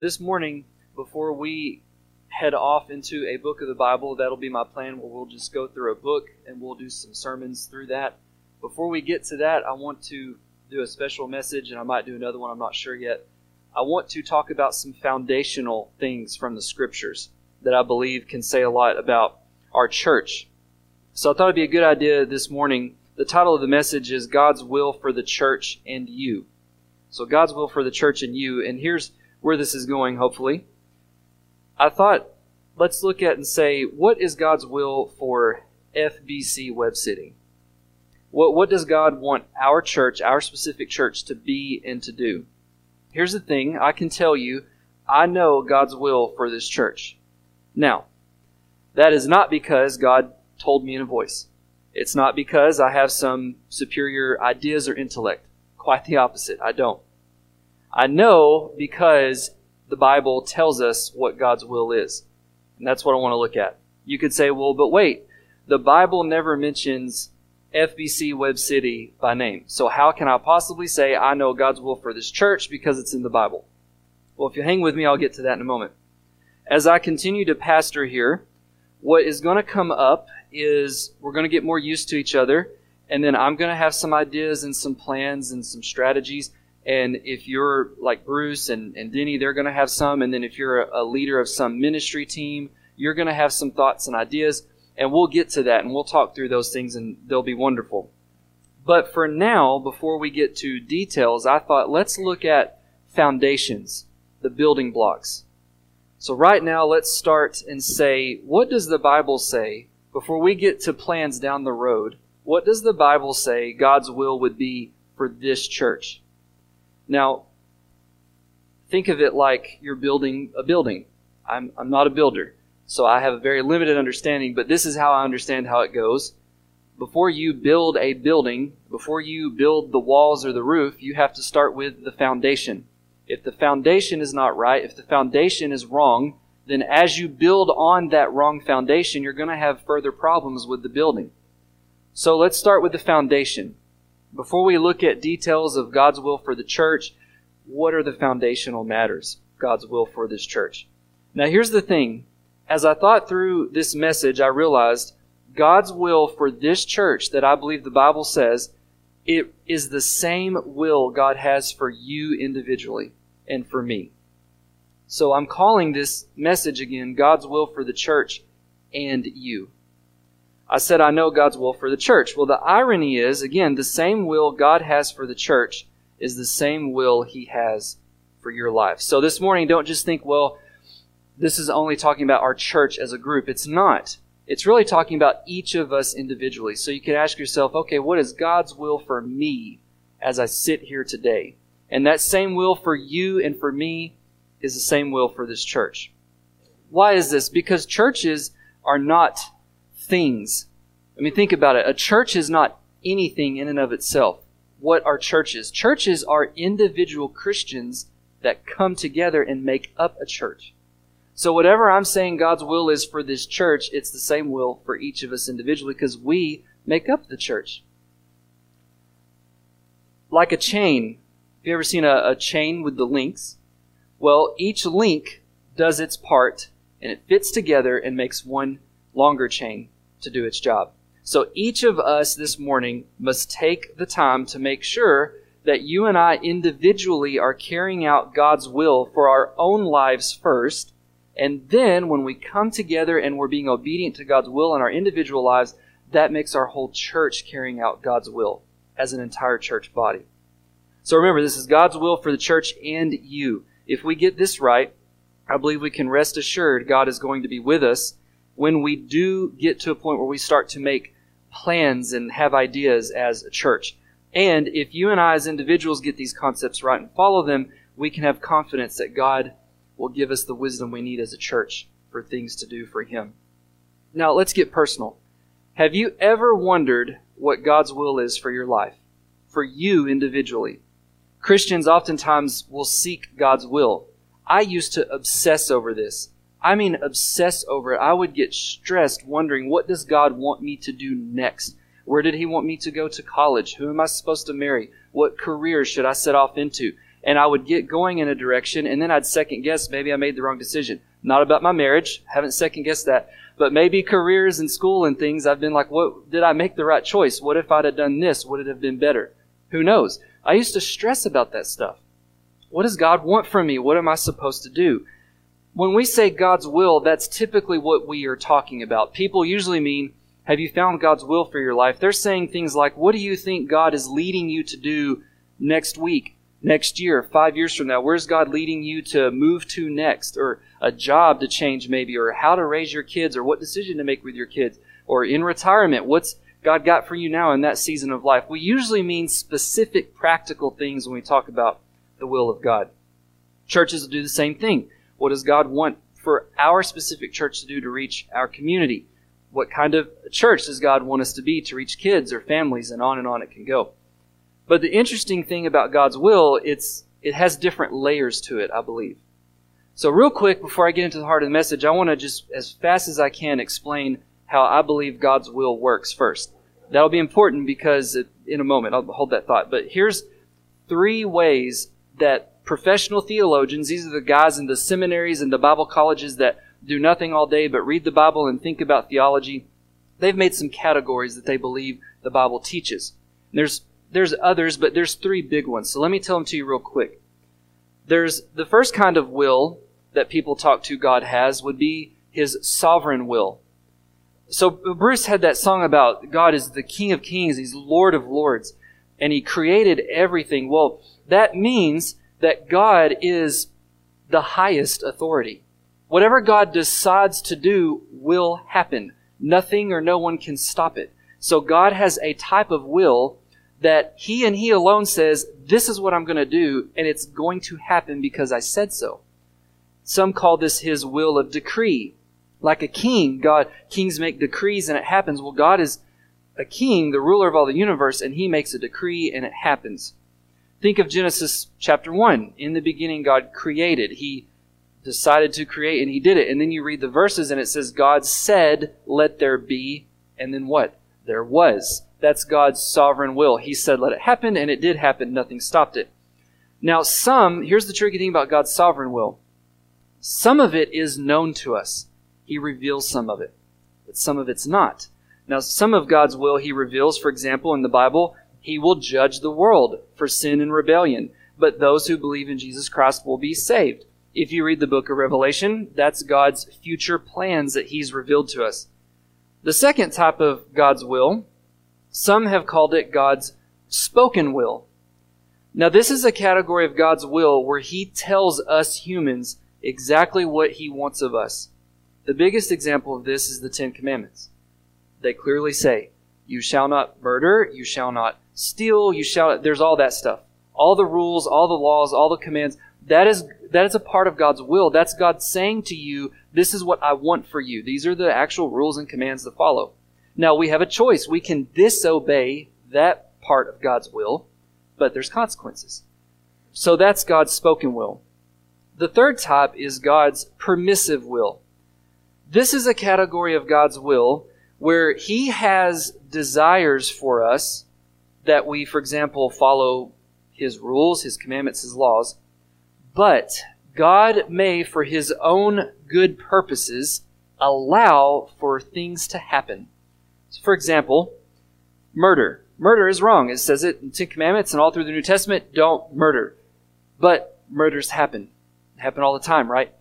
This morning, before we head off into a book of the Bible, that'll be my plan where we'll just go through a book and we'll do some sermons through that. Before we get to that, I want to do a special message, and I might do another one, I'm not sure yet. I want to talk about some foundational things from the scriptures that I believe can say a lot about our church. So I thought it'd be a good idea this morning. The title of the message is God's Will for the Church and You. So God's will for the church and you. And here's where this is going, hopefully. I thought let's look at and say, what is God's will for FBC Webb City? What, what does God want our church, our specific church, to be and to do? Here's the thing I can tell you, I know God's will for this church. Now, that is not because God told me in a voice. It's not because I have some superior ideas or intellect. Quite the opposite. I don't. I know because the Bible tells us what God's will is. And that's what I want to look at. You could say, well, but wait, the Bible never mentions FBC Webb City by name. So how can I possibly say I know God's will for this church because it's in the Bible? Well, if you hang with me, I'll get to that in a moment. As I continue to pastor here, what is going to come up is we're going to get more used to each other, and then I'm going to have some ideas and some plans and some strategies and if you're like Bruce and, and Denny, they're going to have some. And then if you're a, a leader of some ministry team, you're going to have some thoughts and ideas. And we'll get to that and we'll talk through those things and they'll be wonderful. But for now, before we get to details, I thought let's look at foundations, the building blocks. So right now, let's start and say, what does the Bible say before we get to plans down the road? What does the Bible say God's will would be for this church? Now, think of it like you're building a building. I'm, I'm not a builder, so I have a very limited understanding, but this is how I understand how it goes. Before you build a building, before you build the walls or the roof, you have to start with the foundation. If the foundation is not right, if the foundation is wrong, then as you build on that wrong foundation, you're going to have further problems with the building. So let's start with the foundation. Before we look at details of God's will for the church, what are the foundational matters God's will for this church? Now, here's the thing. As I thought through this message, I realized God's will for this church that I believe the Bible says it is the same will God has for you individually and for me. So I'm calling this message again God's will for the church and you. I said, I know God's will for the church. Well, the irony is, again, the same will God has for the church is the same will He has for your life. So this morning, don't just think, well, this is only talking about our church as a group. It's not. It's really talking about each of us individually. So you can ask yourself, okay, what is God's will for me as I sit here today? And that same will for you and for me is the same will for this church. Why is this? Because churches are not things. I mean, think about it. A church is not anything in and of itself. What are churches? Churches are individual Christians that come together and make up a church. So, whatever I'm saying God's will is for this church, it's the same will for each of us individually because we make up the church. Like a chain. Have you ever seen a, a chain with the links? Well, each link does its part and it fits together and makes one longer chain to do its job. So each of us this morning must take the time to make sure that you and I individually are carrying out God's will for our own lives first. And then when we come together and we're being obedient to God's will in our individual lives, that makes our whole church carrying out God's will as an entire church body. So remember, this is God's will for the church and you. If we get this right, I believe we can rest assured God is going to be with us when we do get to a point where we start to make plans and have ideas as a church. And if you and I as individuals get these concepts right and follow them, we can have confidence that God will give us the wisdom we need as a church for things to do for Him. Now, let's get personal. Have you ever wondered what God's will is for your life? For you individually? Christians oftentimes will seek God's will. I used to obsess over this. I mean, obsess over it. I would get stressed wondering, what does God want me to do next? Where did He want me to go to college? Who am I supposed to marry? What career should I set off into? and I would get going in a direction, and then I'd second guess maybe I made the wrong decision. Not about my marriage, haven't second guessed that, but maybe careers and school and things. I've been like, what did I make the right choice? What if I'd have done this? Would it have been better? Who knows? I used to stress about that stuff. What does God want from me? What am I supposed to do? When we say God's will, that's typically what we are talking about. People usually mean, have you found God's will for your life? They're saying things like, what do you think God is leading you to do next week? next year, five years from now? Where's God leading you to move to next? Or a job to change, maybe, or how to raise your kids, or what decision to make with your kids? Or in retirement, what's God got for you now in that season of life? We usually mean specific practical things when we talk about the will of God. Churches will do the same thing. What does God want for our specific church to do to reach our community? What kind of church does God want us to be to reach kids or families, and on and on it can go. But the interesting thing about God's will, it's it has different layers to it, I believe. So real quick before I get into the heart of the message, I want to just as fast as I can explain how I believe God's will works first. That'll be important because in a moment I'll hold that thought. But here's three ways that professional theologians, these are the guys in the seminaries and the Bible colleges that do nothing all day but read the Bible and think about theology, they've made some categories that they believe the Bible teaches. And there's there's others, but there's three big ones. So let me tell them to you real quick. There's the first kind of will that people talk to God has would be his sovereign will. So Bruce had that song about God is the King of Kings, he's Lord of Lords, and he created everything. Well, that means that God is the highest authority. Whatever God decides to do will happen. Nothing or no one can stop it. So God has a type of will that he and he alone says, This is what I'm going to do, and it's going to happen because I said so. Some call this his will of decree. Like a king, God, kings make decrees and it happens. Well, God is a king, the ruler of all the universe, and he makes a decree and it happens. Think of Genesis chapter 1. In the beginning, God created. He decided to create and he did it. And then you read the verses and it says, God said, Let there be. And then what? There was. That's God's sovereign will. He said, let it happen, and it did happen. Nothing stopped it. Now, some, here's the tricky thing about God's sovereign will. Some of it is known to us. He reveals some of it, but some of it's not. Now, some of God's will he reveals, for example, in the Bible, he will judge the world for sin and rebellion, but those who believe in Jesus Christ will be saved. If you read the book of Revelation, that's God's future plans that he's revealed to us. The second type of God's will some have called it God's spoken will. Now, this is a category of God's will where He tells us humans exactly what He wants of us. The biggest example of this is the Ten Commandments. They clearly say, You shall not murder, you shall not steal, you shall, there's all that stuff. All the rules, all the laws, all the commands. That is, that is a part of God's will. That's God saying to you, This is what I want for you. These are the actual rules and commands to follow. Now we have a choice. We can disobey that part of God's will, but there's consequences. So that's God's spoken will. The third type is God's permissive will. This is a category of God's will where He has desires for us that we, for example, follow His rules, His commandments, His laws. But God may, for His own good purposes, allow for things to happen. So for example, murder. Murder is wrong. It says it in Ten Commandments and all through the New Testament don't murder. But murders happen. They happen all the time, right?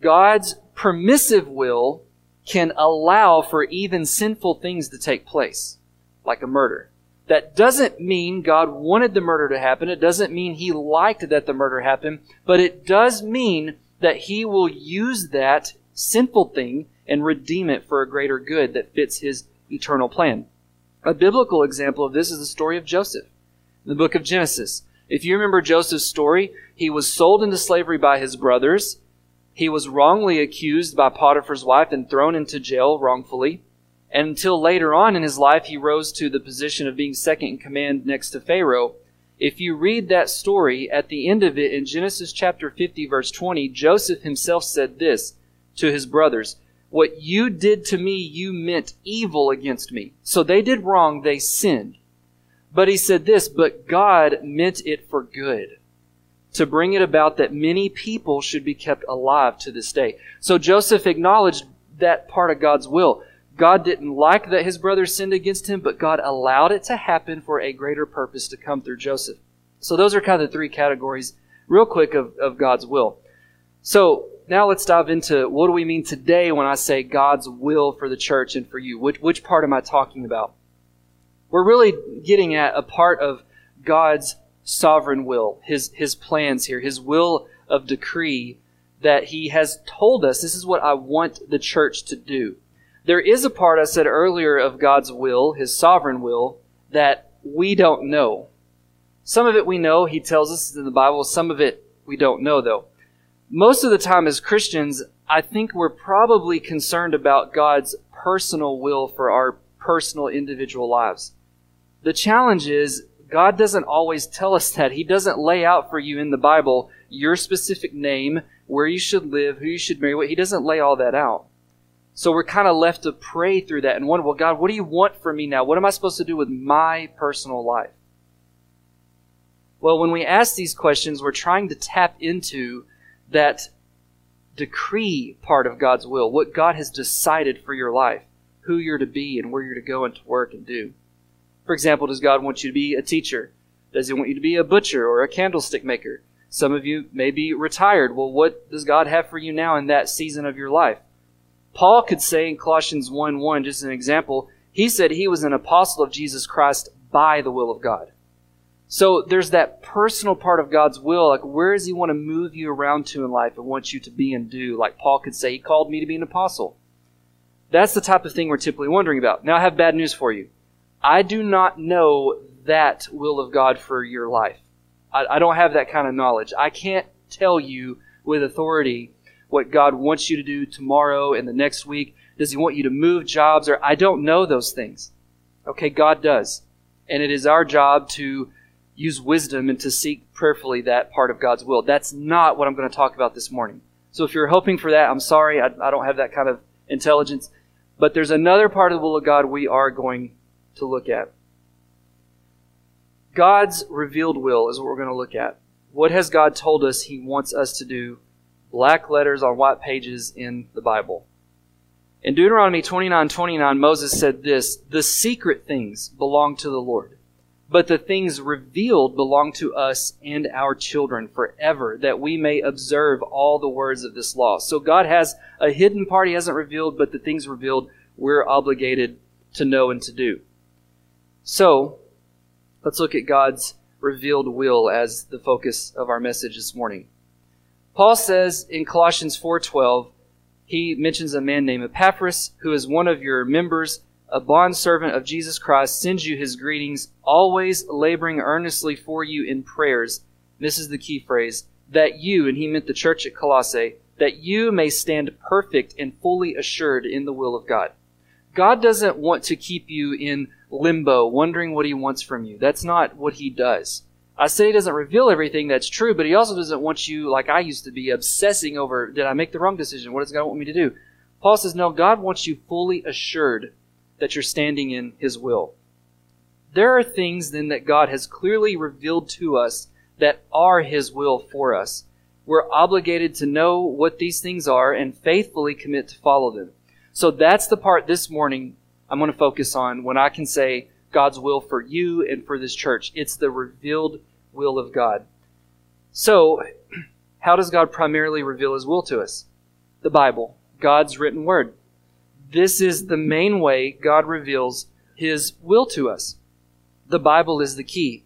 God's permissive will can allow for even sinful things to take place, like a murder. That doesn't mean God wanted the murder to happen. It doesn't mean He liked that the murder happened, but it does mean that He will use that sinful thing and redeem it for a greater good that fits His eternal plan. A biblical example of this is the story of Joseph in the book of Genesis. If you remember Joseph's story, he was sold into slavery by his brothers. He was wrongly accused by Potiphar's wife and thrown into jail wrongfully. And until later on in his life, he rose to the position of being second in command next to Pharaoh. If you read that story, at the end of it in Genesis chapter 50, verse 20, Joseph himself said this to his brothers what you did to me, you meant evil against me. So they did wrong, they sinned. But he said this, but God meant it for good to bring it about that many people should be kept alive to this day. So Joseph acknowledged that part of God's will. God didn't like that his brothers sinned against him, but God allowed it to happen for a greater purpose to come through Joseph. So those are kind of the three categories, real quick, of, of God's will. So now let's dive into what do we mean today when I say God's will for the church and for you? Which, which part am I talking about? We're really getting at a part of God's sovereign will, his, his plans here, his will of decree that he has told us this is what I want the church to do. There is a part I said earlier of God's will, his sovereign will, that we don't know. Some of it we know, he tells us in the Bible, some of it we don't know though. Most of the time as Christians, I think we're probably concerned about God's personal will for our personal individual lives. The challenge is God doesn't always tell us that. He doesn't lay out for you in the Bible your specific name, where you should live, who you should marry. He doesn't lay all that out. So we're kind of left to pray through that and wonder, well, God, what do you want from me now? What am I supposed to do with my personal life? Well, when we ask these questions, we're trying to tap into that decree part of God's will, what God has decided for your life, who you're to be and where you're to go and to work and do. For example, does God want you to be a teacher? Does He want you to be a butcher or a candlestick maker? Some of you may be retired. Well, what does God have for you now in that season of your life? Paul could say in Colossians 1 1, just an example, he said he was an apostle of Jesus Christ by the will of God. So there's that personal part of God's will. Like, where does He want to move you around to in life and want you to be and do? Like Paul could say, He called me to be an apostle. That's the type of thing we're typically wondering about. Now, I have bad news for you. I do not know that will of God for your life. I, I don't have that kind of knowledge. I can't tell you with authority what God wants you to do tomorrow and the next week. Does He want you to move jobs? Or I don't know those things. Okay, God does. And it is our job to use wisdom and to seek prayerfully that part of God's will. That's not what I'm going to talk about this morning. So if you're hoping for that, I'm sorry. I, I don't have that kind of intelligence. But there's another part of the will of God we are going to look at. God's revealed will is what we're going to look at. What has God told us He wants us to do? Black letters on white pages in the Bible. In Deuteronomy 29 29, Moses said this The secret things belong to the Lord, but the things revealed belong to us and our children forever, that we may observe all the words of this law. So God has a hidden part He hasn't revealed, but the things revealed we're obligated to know and to do. So, let's look at God's revealed will as the focus of our message this morning. Paul says in Colossians 4:12, he mentions a man named Epaphras who is one of your members, a bondservant of Jesus Christ, sends you his greetings, always laboring earnestly for you in prayers. This is the key phrase, that you, and he meant the church at Colossae, that you may stand perfect and fully assured in the will of God. God doesn't want to keep you in limbo, wondering what he wants from you. That's not what he does. I say he doesn't reveal everything that's true, but he also doesn't want you, like I used to be, obsessing over, did I make the wrong decision? What does God want me to do? Paul says, no, God wants you fully assured that you're standing in his will. There are things then that God has clearly revealed to us that are his will for us. We're obligated to know what these things are and faithfully commit to follow them. So that's the part this morning I'm going to focus on when I can say God's will for you and for this church. It's the revealed will of God. So, how does God primarily reveal His will to us? The Bible, God's written word. This is the main way God reveals His will to us. The Bible is the key.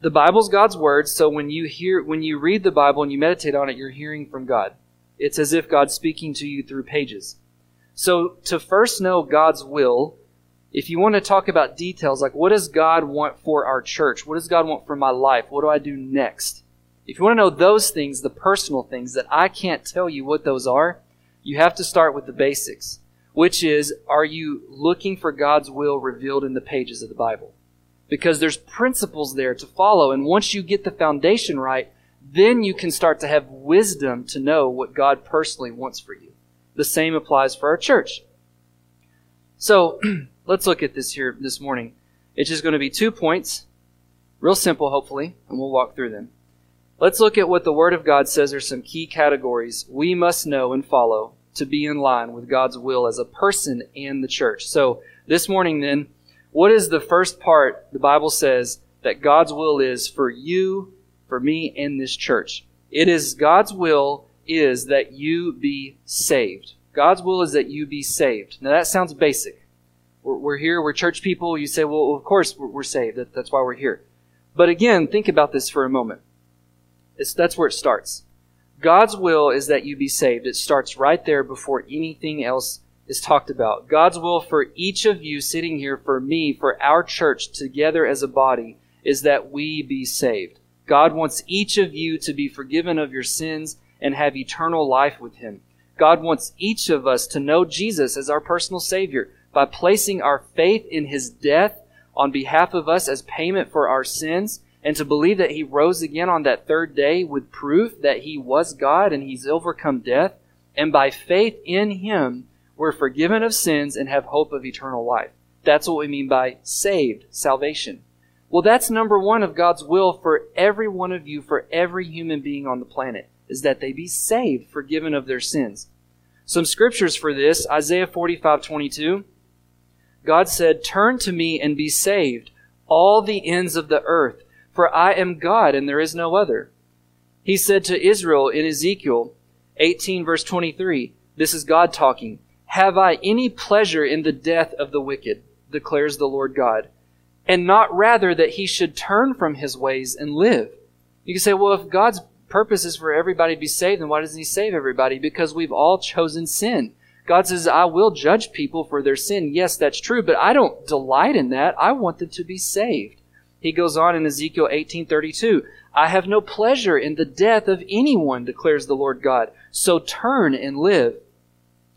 The Bible's God's word, so when you hear, when you read the Bible and you meditate on it, you're hearing from God. It's as if God's speaking to you through pages. So, to first know God's will, if you want to talk about details, like what does God want for our church? What does God want for my life? What do I do next? If you want to know those things, the personal things that I can't tell you what those are, you have to start with the basics, which is are you looking for God's will revealed in the pages of the Bible? Because there's principles there to follow, and once you get the foundation right, then you can start to have wisdom to know what God personally wants for you. The same applies for our church. So let's look at this here this morning. It's just going to be two points, real simple, hopefully, and we'll walk through them. Let's look at what the Word of God says are some key categories we must know and follow to be in line with God's will as a person and the church. So, this morning, then, what is the first part the Bible says that God's will is for you, for me, and this church? It is God's will is that you be saved. God's will is that you be saved. Now, that sounds basic. We're, we're here, we're church people. You say, well, of course we're, we're saved. That, that's why we're here. But again, think about this for a moment. It's, that's where it starts. God's will is that you be saved. It starts right there before anything else is talked about. God's will for each of you sitting here, for me, for our church together as a body, is that we be saved. God wants each of you to be forgiven of your sins and have eternal life with Him. God wants each of us to know Jesus as our personal Savior by placing our faith in His death on behalf of us as payment for our sins and to believe that he rose again on that third day with proof that he was God and he's overcome death. And by faith in him, we're forgiven of sins and have hope of eternal life. That's what we mean by saved, salvation. Well, that's number one of God's will for every one of you, for every human being on the planet, is that they be saved, forgiven of their sins. Some scriptures for this Isaiah 45 22. God said, Turn to me and be saved, all the ends of the earth for I am God and there is no other. He said to Israel in Ezekiel 18, verse 23, this is God talking, Have I any pleasure in the death of the wicked, declares the Lord God, and not rather that he should turn from his ways and live? You can say, well, if God's purpose is for everybody to be saved, then why doesn't he save everybody? Because we've all chosen sin. God says, I will judge people for their sin. Yes, that's true, but I don't delight in that. I want them to be saved. He goes on in Ezekiel 18:32, I have no pleasure in the death of anyone, declares the Lord God. So turn and live.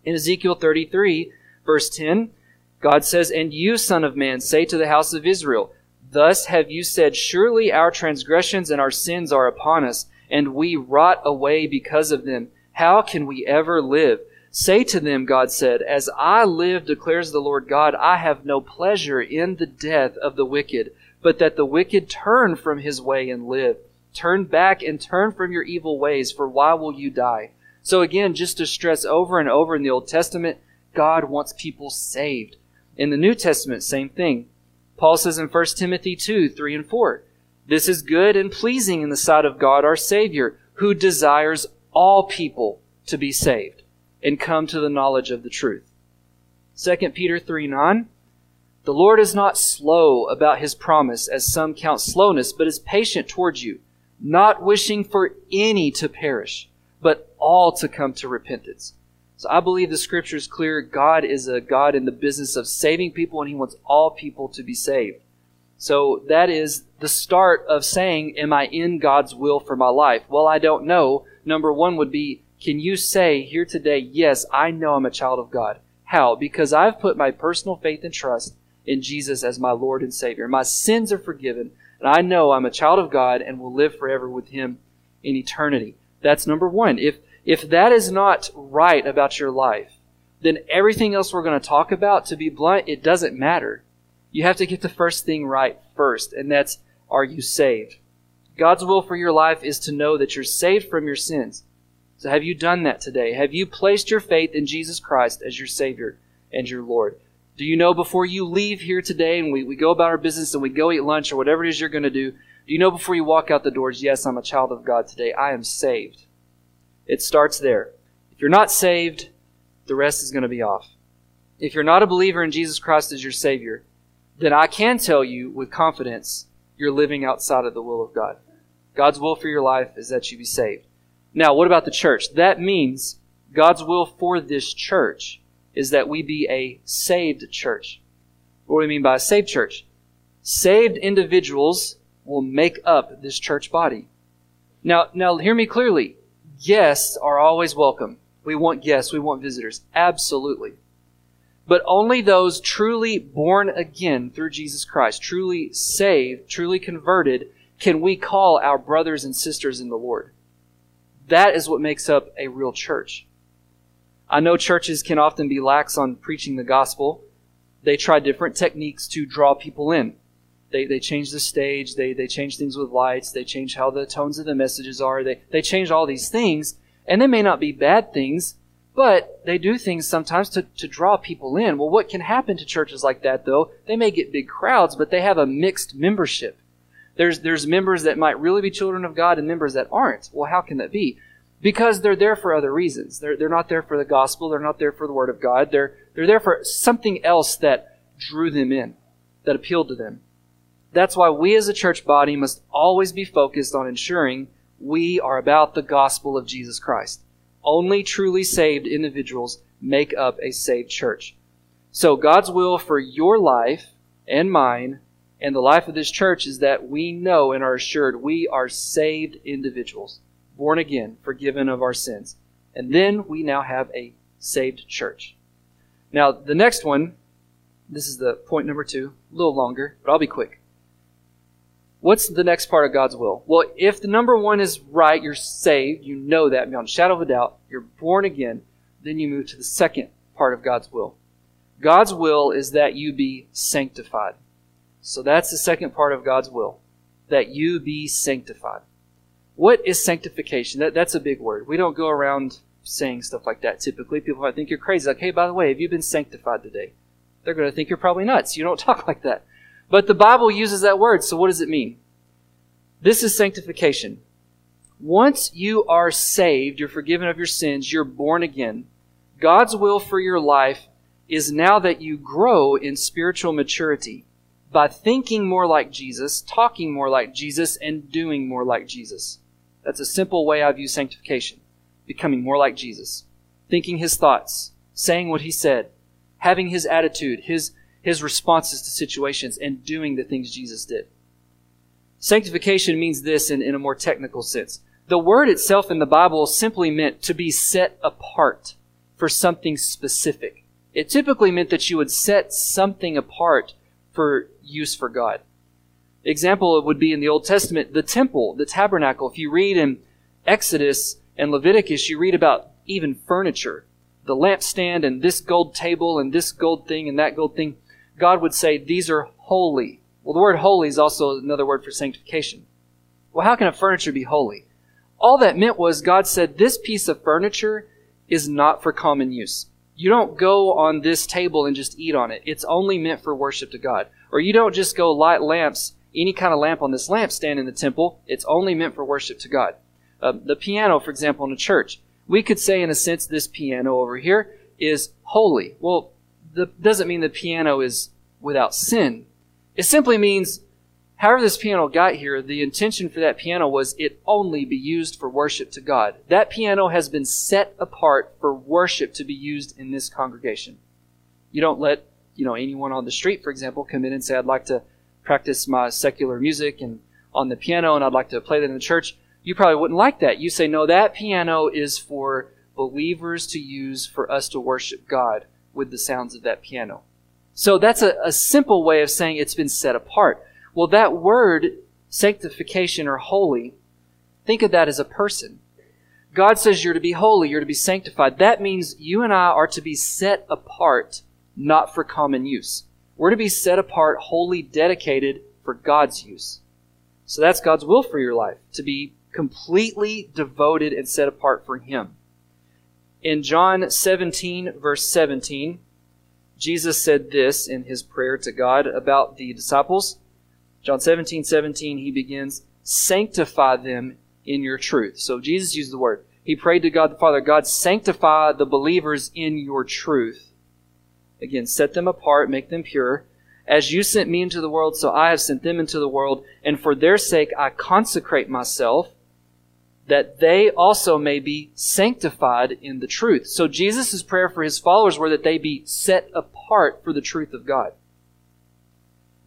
In Ezekiel 33, verse 10, God says, And you, son of man, say to the house of Israel, Thus have you said, Surely our transgressions and our sins are upon us, and we rot away because of them. How can we ever live? Say to them, God said, As I live, declares the Lord God, I have no pleasure in the death of the wicked but that the wicked turn from his way and live. Turn back and turn from your evil ways, for why will you die? So again, just to stress over and over in the Old Testament, God wants people saved. In the New Testament, same thing. Paul says in 1 Timothy 2, 3 and 4, This is good and pleasing in the sight of God our Savior, who desires all people to be saved and come to the knowledge of the truth. 2 Peter 3, 9, the Lord is not slow about his promise, as some count slowness, but is patient towards you, not wishing for any to perish, but all to come to repentance. So I believe the scripture is clear. God is a God in the business of saving people, and he wants all people to be saved. So that is the start of saying, Am I in God's will for my life? Well, I don't know. Number one would be, Can you say here today, Yes, I know I'm a child of God? How? Because I've put my personal faith and trust in Jesus as my Lord and Savior. My sins are forgiven, and I know I'm a child of God and will live forever with Him in eternity. That's number one. If, if that is not right about your life, then everything else we're going to talk about, to be blunt, it doesn't matter. You have to get the first thing right first, and that's are you saved? God's will for your life is to know that you're saved from your sins. So have you done that today? Have you placed your faith in Jesus Christ as your Savior and your Lord? Do you know before you leave here today and we, we go about our business and we go eat lunch or whatever it is you're going to do, do you know before you walk out the doors, yes, I'm a child of God today. I am saved. It starts there. If you're not saved, the rest is going to be off. If you're not a believer in Jesus Christ as your Savior, then I can tell you with confidence you're living outside of the will of God. God's will for your life is that you be saved. Now, what about the church? That means God's will for this church is that we be a saved church. What do we mean by a saved church? Saved individuals will make up this church body. Now, now hear me clearly. Guests are always welcome. We want guests, we want visitors. Absolutely. But only those truly born again through Jesus Christ, truly saved, truly converted, can we call our brothers and sisters in the Lord. That is what makes up a real church. I know churches can often be lax on preaching the gospel. They try different techniques to draw people in. They, they change the stage, they, they change things with lights, they change how the tones of the messages are, they, they change all these things. And they may not be bad things, but they do things sometimes to, to draw people in. Well, what can happen to churches like that, though? They may get big crowds, but they have a mixed membership. There's, there's members that might really be children of God and members that aren't. Well, how can that be? Because they're there for other reasons. They're, they're not there for the gospel. They're not there for the word of God. They're, they're there for something else that drew them in, that appealed to them. That's why we as a church body must always be focused on ensuring we are about the gospel of Jesus Christ. Only truly saved individuals make up a saved church. So God's will for your life and mine and the life of this church is that we know and are assured we are saved individuals, born again, forgiven of our sins. And then we now have a saved church. Now, the next one, this is the point number two, a little longer, but I'll be quick. What's the next part of God's will? Well, if the number one is right, you're saved, you know that beyond shadow of a doubt, you're born again, then you move to the second part of God's will. God's will is that you be sanctified. So that's the second part of God's will, that you be sanctified. What is sanctification? That, that's a big word. We don't go around saying stuff like that typically. People might think you're crazy. Like, hey, by the way, have you been sanctified today? They're going to think you're probably nuts. You don't talk like that. But the Bible uses that word, so what does it mean? This is sanctification. Once you are saved, you're forgiven of your sins, you're born again. God's will for your life is now that you grow in spiritual maturity by thinking more like Jesus, talking more like Jesus, and doing more like Jesus. That's a simple way I view sanctification. Becoming more like Jesus. Thinking his thoughts, saying what he said, having his attitude, his, his responses to situations, and doing the things Jesus did. Sanctification means this in, in a more technical sense. The word itself in the Bible simply meant to be set apart for something specific. It typically meant that you would set something apart for use for God. Example would be in the Old Testament, the temple, the tabernacle. If you read in Exodus and Leviticus, you read about even furniture, the lampstand and this gold table and this gold thing and that gold thing. God would say, these are holy. Well, the word holy is also another word for sanctification. Well, how can a furniture be holy? All that meant was God said, this piece of furniture is not for common use. You don't go on this table and just eat on it. It's only meant for worship to God. Or you don't just go light lamps, any kind of lamp on this lampstand in the temple. It's only meant for worship to God. Uh, the piano, for example, in a church, we could say, in a sense, this piano over here is holy. Well, that doesn't mean the piano is without sin. It simply means However, this piano got here, the intention for that piano was it only be used for worship to God. That piano has been set apart for worship to be used in this congregation. You don't let, you know, anyone on the street, for example, come in and say, I'd like to practice my secular music and on the piano and I'd like to play that in the church. You probably wouldn't like that. You say, no, that piano is for believers to use for us to worship God with the sounds of that piano. So that's a, a simple way of saying it's been set apart. Well, that word, sanctification or holy, think of that as a person. God says you're to be holy, you're to be sanctified. That means you and I are to be set apart, not for common use. We're to be set apart, wholly dedicated for God's use. So that's God's will for your life, to be completely devoted and set apart for Him. In John 17, verse 17, Jesus said this in his prayer to God about the disciples. John 17, 17, he begins, sanctify them in your truth. So Jesus used the word. He prayed to God the Father, God, sanctify the believers in your truth. Again, set them apart, make them pure. As you sent me into the world, so I have sent them into the world, and for their sake I consecrate myself, that they also may be sanctified in the truth. So Jesus' prayer for his followers were that they be set apart for the truth of God.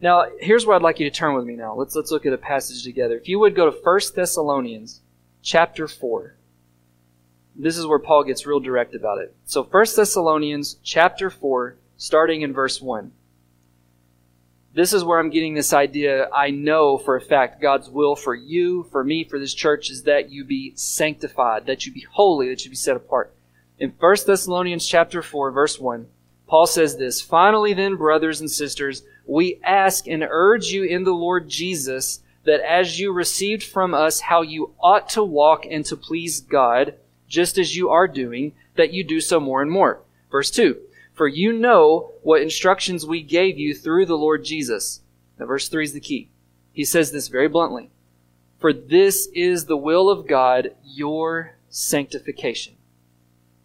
Now, here's where I'd like you to turn with me now. Let's, let's look at a passage together. If you would go to 1 Thessalonians chapter 4. This is where Paul gets real direct about it. So 1 Thessalonians chapter 4, starting in verse 1. This is where I'm getting this idea. I know for a fact God's will for you, for me, for this church is that you be sanctified, that you be holy, that you be set apart. In 1 Thessalonians chapter 4, verse 1, Paul says this, Finally then, brothers and sisters, we ask and urge you in the Lord Jesus that as you received from us how you ought to walk and to please God, just as you are doing, that you do so more and more. Verse 2 For you know what instructions we gave you through the Lord Jesus. Now, verse 3 is the key. He says this very bluntly For this is the will of God, your sanctification.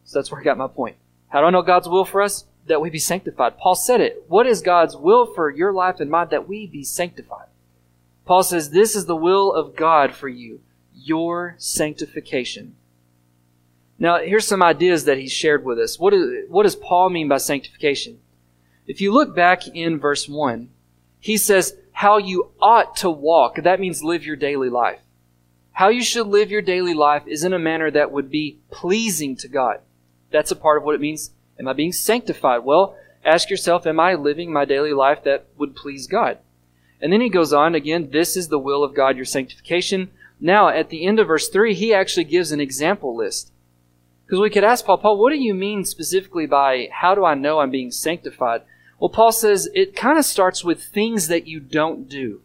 So that's where I got my point. How do I know God's will for us? That we be sanctified. Paul said it. What is God's will for your life and mine? That we be sanctified. Paul says, This is the will of God for you, your sanctification. Now, here's some ideas that he shared with us. What, is, what does Paul mean by sanctification? If you look back in verse 1, he says, How you ought to walk. That means live your daily life. How you should live your daily life is in a manner that would be pleasing to God. That's a part of what it means. Am I being sanctified? Well, ask yourself, Am I living my daily life that would please God? And then he goes on again, this is the will of God, your sanctification. Now, at the end of verse 3, he actually gives an example list. Because we could ask Paul, Paul, what do you mean specifically by how do I know I'm being sanctified? Well, Paul says it kind of starts with things that you don't do.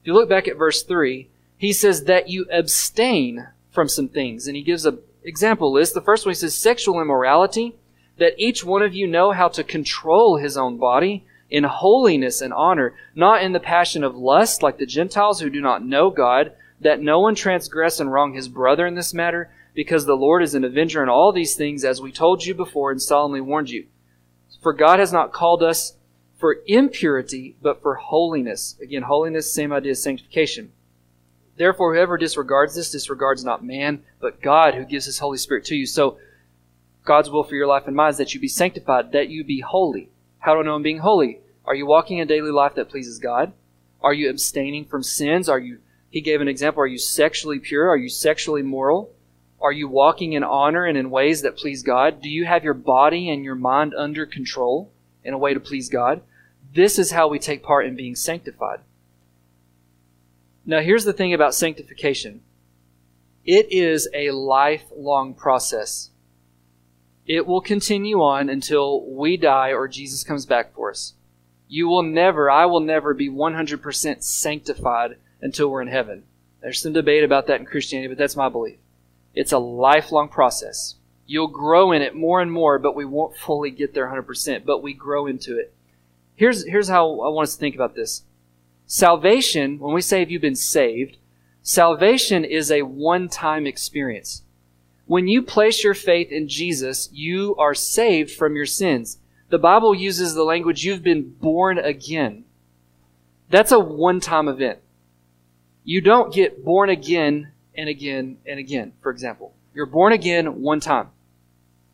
If you look back at verse 3, he says that you abstain from some things. And he gives an example list. The first one he says sexual immorality, that each one of you know how to control his own body in holiness and honor, not in the passion of lust like the Gentiles who do not know God, that no one transgress and wrong his brother in this matter, because the Lord is an avenger in all these things, as we told you before and solemnly warned you. For God has not called us for impurity, but for holiness. Again, holiness, same idea as sanctification. Therefore, whoever disregards this disregards not man, but God who gives his Holy Spirit to you. So, God's will for your life and mine is that you be sanctified, that you be holy. How do I know I'm being holy? Are you walking a daily life that pleases God? Are you abstaining from sins? Are you, he gave an example, are you sexually pure? Are you sexually moral? Are you walking in honor and in ways that please God? Do you have your body and your mind under control in a way to please God? This is how we take part in being sanctified. Now, here's the thing about sanctification it is a lifelong process. It will continue on until we die or Jesus comes back for us. You will never, I will never be 100% sanctified until we're in heaven. There's some debate about that in Christianity, but that's my belief. It's a lifelong process. You'll grow in it more and more, but we won't fully get there 100%, but we grow into it. Here's, here's how I want us to think about this. Salvation, when we say have you been saved, salvation is a one-time experience. When you place your faith in Jesus, you are saved from your sins. The Bible uses the language, you've been born again. That's a one time event. You don't get born again and again and again, for example. You're born again one time.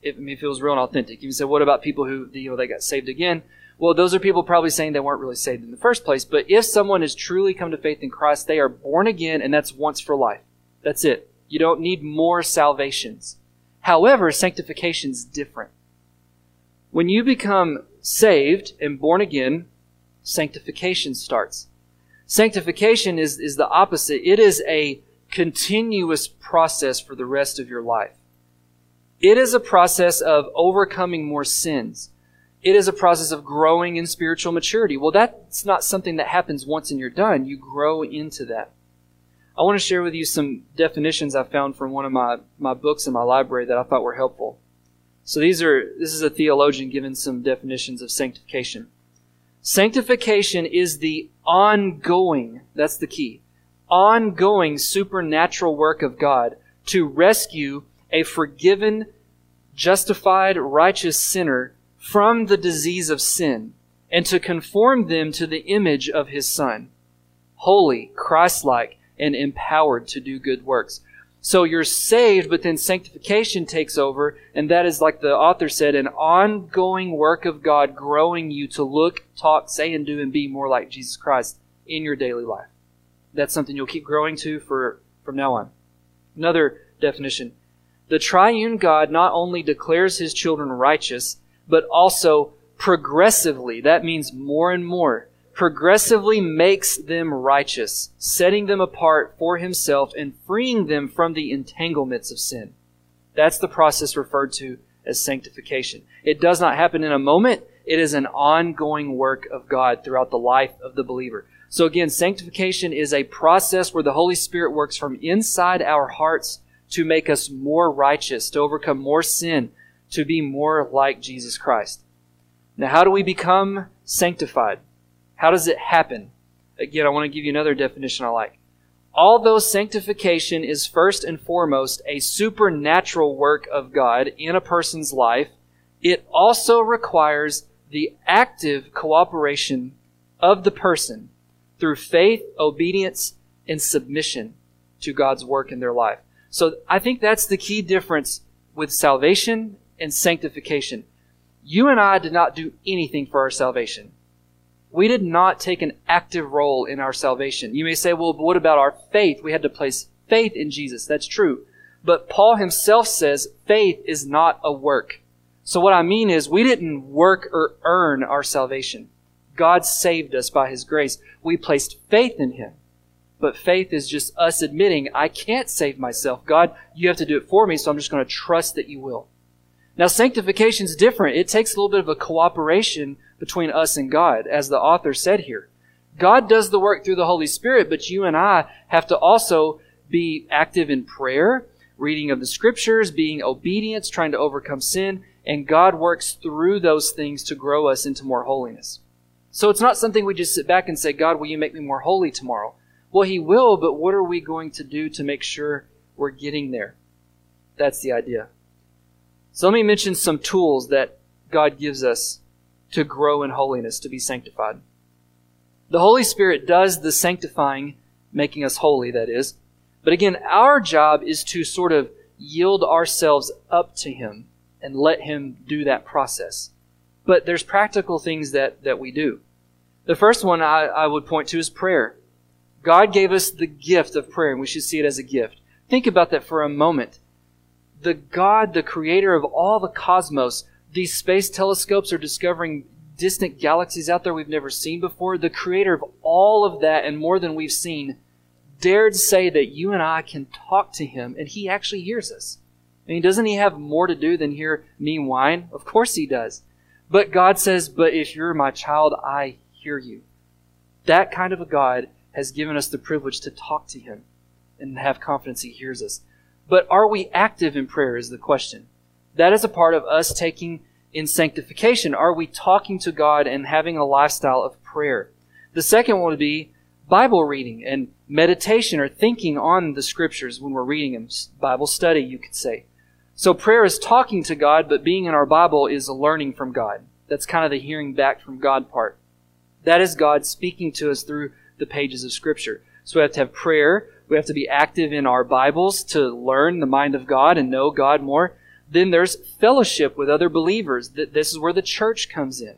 If, I mean, it feels real and authentic. You can say, what about people who, you know, they got saved again? Well, those are people probably saying they weren't really saved in the first place. But if someone has truly come to faith in Christ, they are born again, and that's once for life. That's it. You don't need more salvations. However, sanctification is different. When you become saved and born again, sanctification starts. Sanctification is, is the opposite. It is a continuous process for the rest of your life. It is a process of overcoming more sins. It is a process of growing in spiritual maturity. Well, that's not something that happens once and you're done. You grow into that. I want to share with you some definitions I found from one of my, my books in my library that I thought were helpful. So these are this is a theologian giving some definitions of sanctification. Sanctification is the ongoing, that's the key, ongoing supernatural work of God to rescue a forgiven, justified, righteous sinner from the disease of sin and to conform them to the image of his Son, holy, Christ-like, and empowered to do good works. So you're saved, but then sanctification takes over, and that is, like the author said, an ongoing work of God growing you to look, talk, say, and do and be more like Jesus Christ in your daily life. That's something you'll keep growing to for from now on. Another definition. The triune God not only declares his children righteous, but also progressively, that means more and more, progressively makes them righteous, setting them apart for himself and freeing them from the entanglements of sin. That's the process referred to as sanctification. It does not happen in a moment. It is an ongoing work of God throughout the life of the believer. So again, sanctification is a process where the Holy Spirit works from inside our hearts to make us more righteous, to overcome more sin, to be more like Jesus Christ. Now, how do we become sanctified? How does it happen? Again, I want to give you another definition I like. Although sanctification is first and foremost a supernatural work of God in a person's life, it also requires the active cooperation of the person through faith, obedience, and submission to God's work in their life. So I think that's the key difference with salvation and sanctification. You and I did not do anything for our salvation. We did not take an active role in our salvation. You may say, well, what about our faith? We had to place faith in Jesus. That's true. But Paul himself says faith is not a work. So what I mean is we didn't work or earn our salvation. God saved us by His grace. We placed faith in Him. But faith is just us admitting, I can't save myself. God, you have to do it for me, so I'm just going to trust that you will. Now, sanctification is different. It takes a little bit of a cooperation between us and God, as the author said here. God does the work through the Holy Spirit, but you and I have to also be active in prayer, reading of the scriptures, being obedient, trying to overcome sin, and God works through those things to grow us into more holiness. So it's not something we just sit back and say, God, will you make me more holy tomorrow? Well, He will, but what are we going to do to make sure we're getting there? That's the idea. So let me mention some tools that God gives us to grow in holiness, to be sanctified. The Holy Spirit does the sanctifying, making us holy, that is. But again, our job is to sort of yield ourselves up to Him and let Him do that process. But there's practical things that, that we do. The first one I, I would point to is prayer. God gave us the gift of prayer, and we should see it as a gift. Think about that for a moment. The God, the creator of all the cosmos, these space telescopes are discovering distant galaxies out there we've never seen before. The creator of all of that and more than we've seen dared say that you and I can talk to him, and he actually hears us. I mean, doesn't he have more to do than hear me whine? Of course he does. But God says, But if you're my child, I hear you. That kind of a God has given us the privilege to talk to Him and have confidence He hears us. But are we active in prayer is the question. That is a part of us taking in sanctification. Are we talking to God and having a lifestyle of prayer? The second one would be Bible reading and meditation or thinking on the scriptures when we're reading them. Bible study, you could say. So prayer is talking to God, but being in our Bible is learning from God. That's kind of the hearing back from God part. That is God speaking to us through the pages of Scripture. So we have to have prayer. We have to be active in our Bibles to learn the mind of God and know God more. Then there's fellowship with other believers. This is where the church comes in.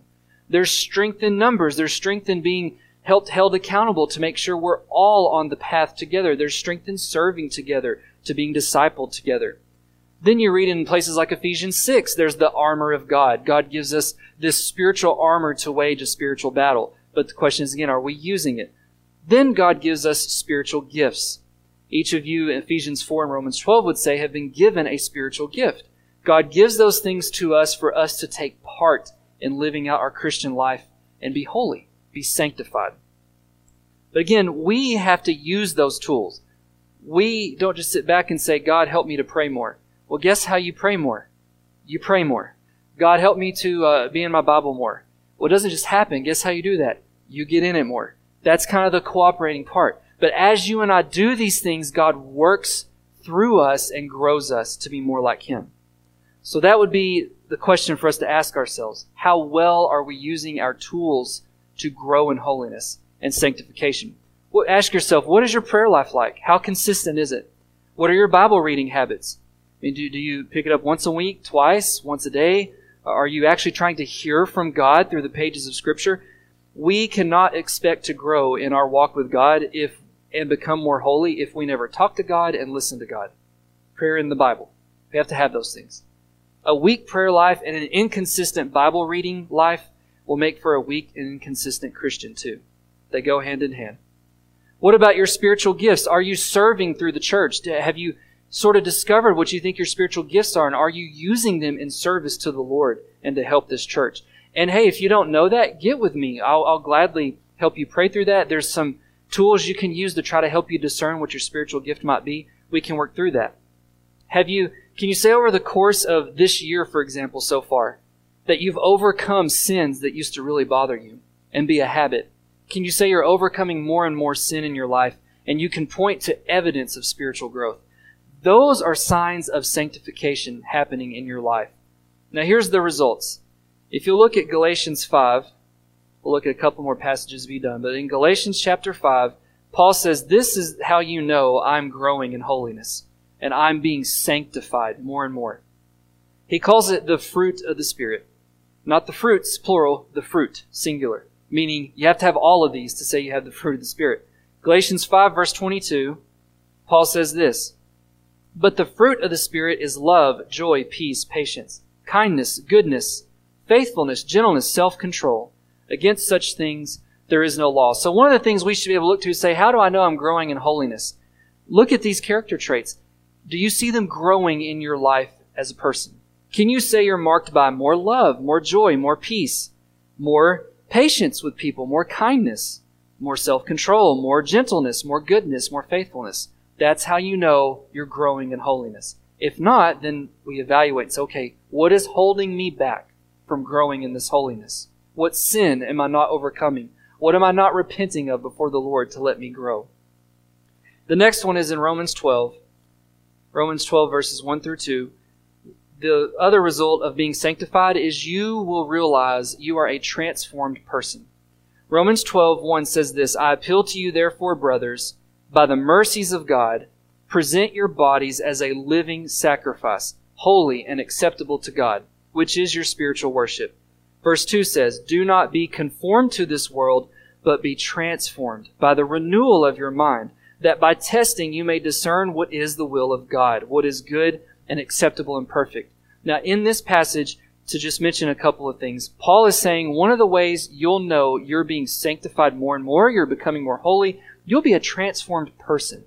There's strength in numbers. There's strength in being helped, held accountable to make sure we're all on the path together. There's strength in serving together, to being discipled together. Then you read in places like Ephesians 6, there's the armor of God. God gives us this spiritual armor to wage a spiritual battle. But the question is again, are we using it? Then God gives us spiritual gifts. Each of you Ephesians 4 and Romans 12 would say have been given a spiritual gift. God gives those things to us for us to take part in living out our Christian life and be holy, be sanctified. But again, we have to use those tools. We don't just sit back and say, God, help me to pray more. Well, guess how you pray more? You pray more. God, help me to uh, be in my Bible more. Well, it doesn't just happen. Guess how you do that? You get in it more. That's kind of the cooperating part. But as you and I do these things, God works through us and grows us to be more like Him. So that would be the question for us to ask ourselves. How well are we using our tools to grow in holiness and sanctification? Well, ask yourself, what is your prayer life like? How consistent is it? What are your Bible reading habits? I mean, do, do you pick it up once a week, twice, once a day? Are you actually trying to hear from God through the pages of Scripture? We cannot expect to grow in our walk with God if and become more holy if we never talk to God and listen to God. Prayer in the Bible. We have to have those things. A weak prayer life and an inconsistent Bible reading life will make for a weak and inconsistent Christian too. They go hand in hand. What about your spiritual gifts? Are you serving through the church? Have you sort of discovered what you think your spiritual gifts are and are you using them in service to the Lord and to help this church? And hey, if you don't know that, get with me. I'll, I'll gladly help you pray through that. There's some tools you can use to try to help you discern what your spiritual gift might be. We can work through that. Have you, can you say over the course of this year, for example, so far, that you've overcome sins that used to really bother you and be a habit? Can you say you're overcoming more and more sin in your life and you can point to evidence of spiritual growth? Those are signs of sanctification happening in your life. Now, here's the results. If you look at Galatians 5, we'll look at a couple more passages to be done, but in Galatians chapter 5, Paul says, This is how you know I'm growing in holiness and I'm being sanctified more and more. He calls it the fruit of the Spirit. Not the fruits, plural, the fruit, singular. Meaning you have to have all of these to say you have the fruit of the Spirit. Galatians 5, verse 22, Paul says this But the fruit of the Spirit is love, joy, peace, patience, kindness, goodness, faithfulness, gentleness, self control. Against such things there is no law. So, one of the things we should be able to look to is say, How do I know I'm growing in holiness? Look at these character traits. Do you see them growing in your life as a person? Can you say you're marked by more love, more joy, more peace, more patience with people, more kindness, more self control, more gentleness, more goodness, more faithfulness? That's how you know you're growing in holiness. If not, then we evaluate say, okay, what is holding me back from growing in this holiness? What sin am I not overcoming? What am I not repenting of before the Lord to let me grow? The next one is in Romans 12. Romans 12, verses 1 through 2. The other result of being sanctified is you will realize you are a transformed person. Romans 12, 1 says this I appeal to you, therefore, brothers, by the mercies of God, present your bodies as a living sacrifice, holy and acceptable to God, which is your spiritual worship. Verse 2 says, Do not be conformed to this world, but be transformed by the renewal of your mind that by testing you may discern what is the will of God, what is good and acceptable and perfect. Now, in this passage, to just mention a couple of things, Paul is saying one of the ways you'll know you're being sanctified more and more, you're becoming more holy, you'll be a transformed person.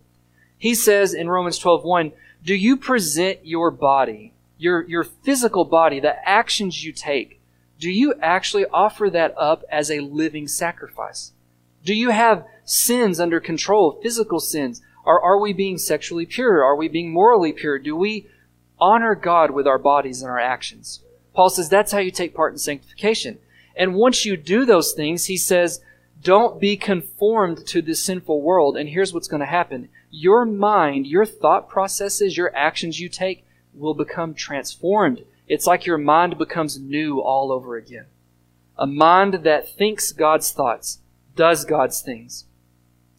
He says in Romans 12:1, "Do you present your body, your your physical body, the actions you take, do you actually offer that up as a living sacrifice?" Do you have sins under control, physical sins? Are, are we being sexually pure? Are we being morally pure? Do we honor God with our bodies and our actions? Paul says that's how you take part in sanctification. And once you do those things, he says, don't be conformed to this sinful world. And here's what's going to happen. Your mind, your thought processes, your actions you take will become transformed. It's like your mind becomes new all over again. A mind that thinks God's thoughts, does God's things.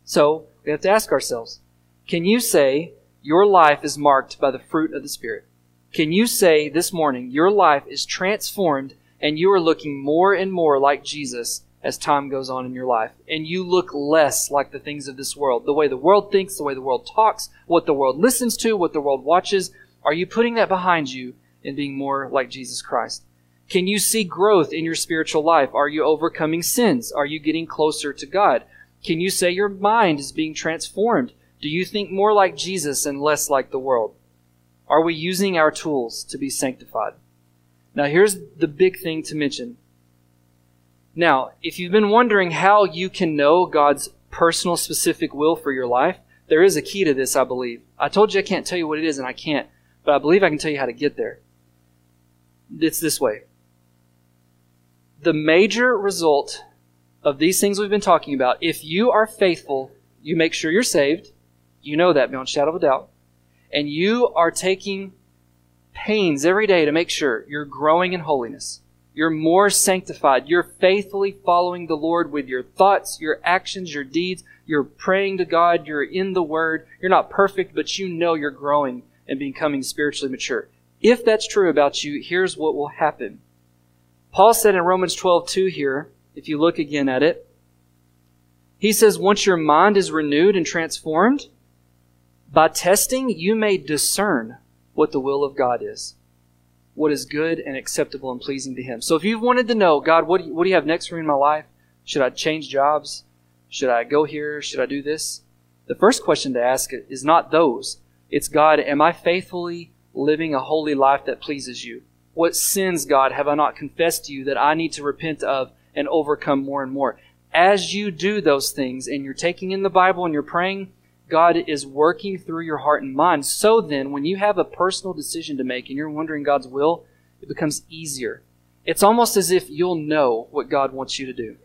So we have to ask ourselves can you say your life is marked by the fruit of the Spirit? Can you say this morning your life is transformed and you are looking more and more like Jesus as time goes on in your life? And you look less like the things of this world, the way the world thinks, the way the world talks, what the world listens to, what the world watches. Are you putting that behind you and being more like Jesus Christ? Can you see growth in your spiritual life? Are you overcoming sins? Are you getting closer to God? Can you say your mind is being transformed? Do you think more like Jesus and less like the world? Are we using our tools to be sanctified? Now, here's the big thing to mention. Now, if you've been wondering how you can know God's personal, specific will for your life, there is a key to this, I believe. I told you I can't tell you what it is, and I can't, but I believe I can tell you how to get there. It's this way. The major result of these things we've been talking about, if you are faithful, you make sure you're saved. You know that beyond shadow of a doubt. And you are taking pains every day to make sure you're growing in holiness. You're more sanctified. You're faithfully following the Lord with your thoughts, your actions, your deeds. You're praying to God. You're in the Word. You're not perfect, but you know you're growing and becoming spiritually mature. If that's true about you, here's what will happen. Paul said in Romans 12, 2 here, if you look again at it. He says, once your mind is renewed and transformed, by testing, you may discern what the will of God is, what is good and acceptable and pleasing to Him. So if you've wanted to know, God, what do you, what do you have next for me in my life? Should I change jobs? Should I go here? Should I do this? The first question to ask is not those. It's God, am I faithfully living a holy life that pleases you? What sins, God, have I not confessed to you that I need to repent of and overcome more and more? As you do those things and you're taking in the Bible and you're praying, God is working through your heart and mind. So then, when you have a personal decision to make and you're wondering God's will, it becomes easier. It's almost as if you'll know what God wants you to do.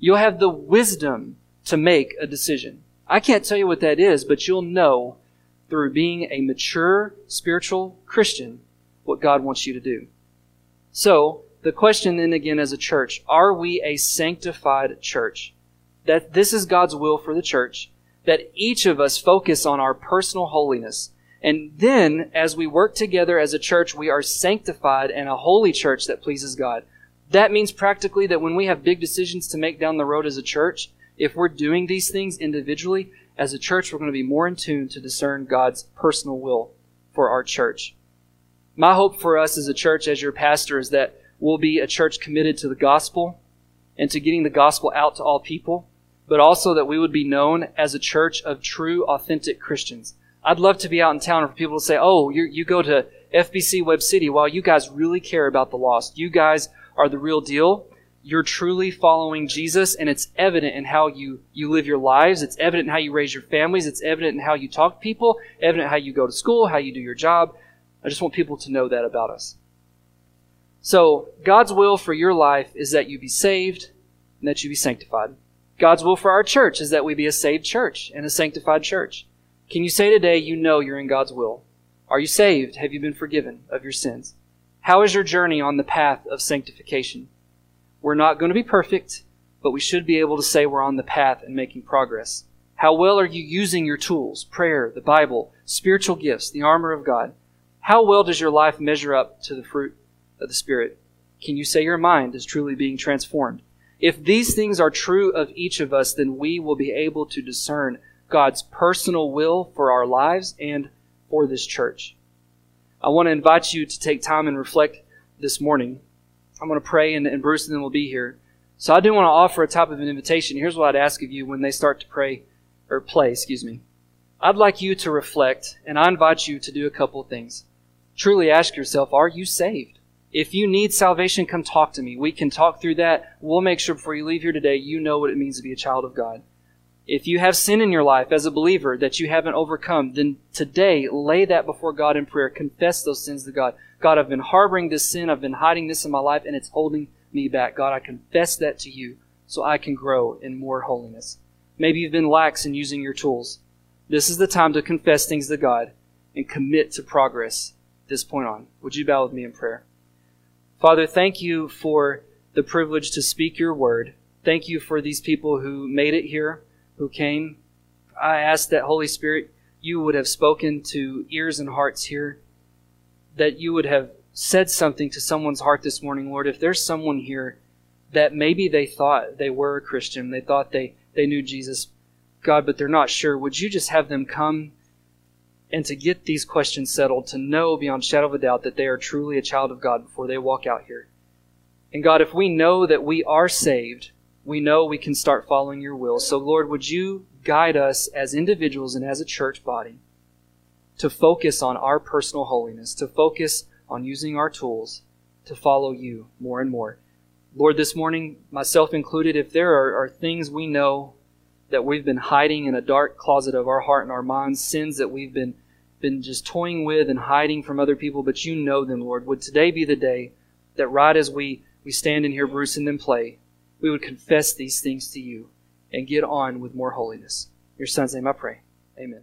You'll have the wisdom to make a decision. I can't tell you what that is, but you'll know through being a mature spiritual Christian what God wants you to do. So, the question then again as a church, are we a sanctified church? That this is God's will for the church, that each of us focus on our personal holiness. And then, as we work together as a church, we are sanctified and a holy church that pleases God. That means practically that when we have big decisions to make down the road as a church, if we're doing these things individually, as a church, we're going to be more in tune to discern God's personal will for our church. My hope for us as a church, as your pastor, is that we'll be a church committed to the gospel and to getting the gospel out to all people, but also that we would be known as a church of true, authentic Christians. I'd love to be out in town for people to say, oh, you go to FBC Webb City. Well, you guys really care about the lost. You guys are the real deal you're truly following Jesus and it's evident in how you, you live your lives. It's evident in how you raise your families. It's evident in how you talk to people, evident how you go to school, how you do your job. I just want people to know that about us. So, God's will for your life is that you be saved and that you be sanctified. God's will for our church is that we be a saved church and a sanctified church. Can you say today you know you're in God's will? Are you saved? Have you been forgiven of your sins? How is your journey on the path of sanctification? We're not going to be perfect, but we should be able to say we're on the path and making progress. How well are you using your tools, prayer, the Bible, spiritual gifts, the armor of God? How well does your life measure up to the fruit of the Spirit? Can you say your mind is truly being transformed? If these things are true of each of us, then we will be able to discern God's personal will for our lives and for this church. I want to invite you to take time and reflect this morning I'm going to pray, and, and Bruce and then we'll be here. So I do want to offer a type of an invitation. Here's what I'd ask of you when they start to pray or play, excuse me. I'd like you to reflect, and I invite you to do a couple of things. Truly ask yourself, are you saved? If you need salvation, come talk to me. We can talk through that. We'll make sure before you leave here today, you know what it means to be a child of God. If you have sin in your life as a believer that you haven't overcome, then today lay that before God in prayer. Confess those sins to God. God, I've been harboring this sin. I've been hiding this in my life and it's holding me back. God, I confess that to you so I can grow in more holiness. Maybe you've been lax in using your tools. This is the time to confess things to God and commit to progress this point on. Would you bow with me in prayer? Father, thank you for the privilege to speak your word. Thank you for these people who made it here, who came. I ask that Holy Spirit, you would have spoken to ears and hearts here that you would have said something to someone's heart this morning, Lord. If there's someone here that maybe they thought they were a Christian, they thought they, they knew Jesus, God, but they're not sure, would you just have them come and to get these questions settled, to know beyond shadow of a doubt that they are truly a child of God before they walk out here? And God, if we know that we are saved, we know we can start following your will. So, Lord, would you guide us as individuals and as a church body to focus on our personal holiness, to focus on using our tools to follow you more and more. Lord, this morning, myself included, if there are, are, things we know that we've been hiding in a dark closet of our heart and our minds, sins that we've been, been just toying with and hiding from other people, but you know them, Lord, would today be the day that right as we, we stand in here, Bruce, and then play, we would confess these things to you and get on with more holiness. In your son's name I pray. Amen.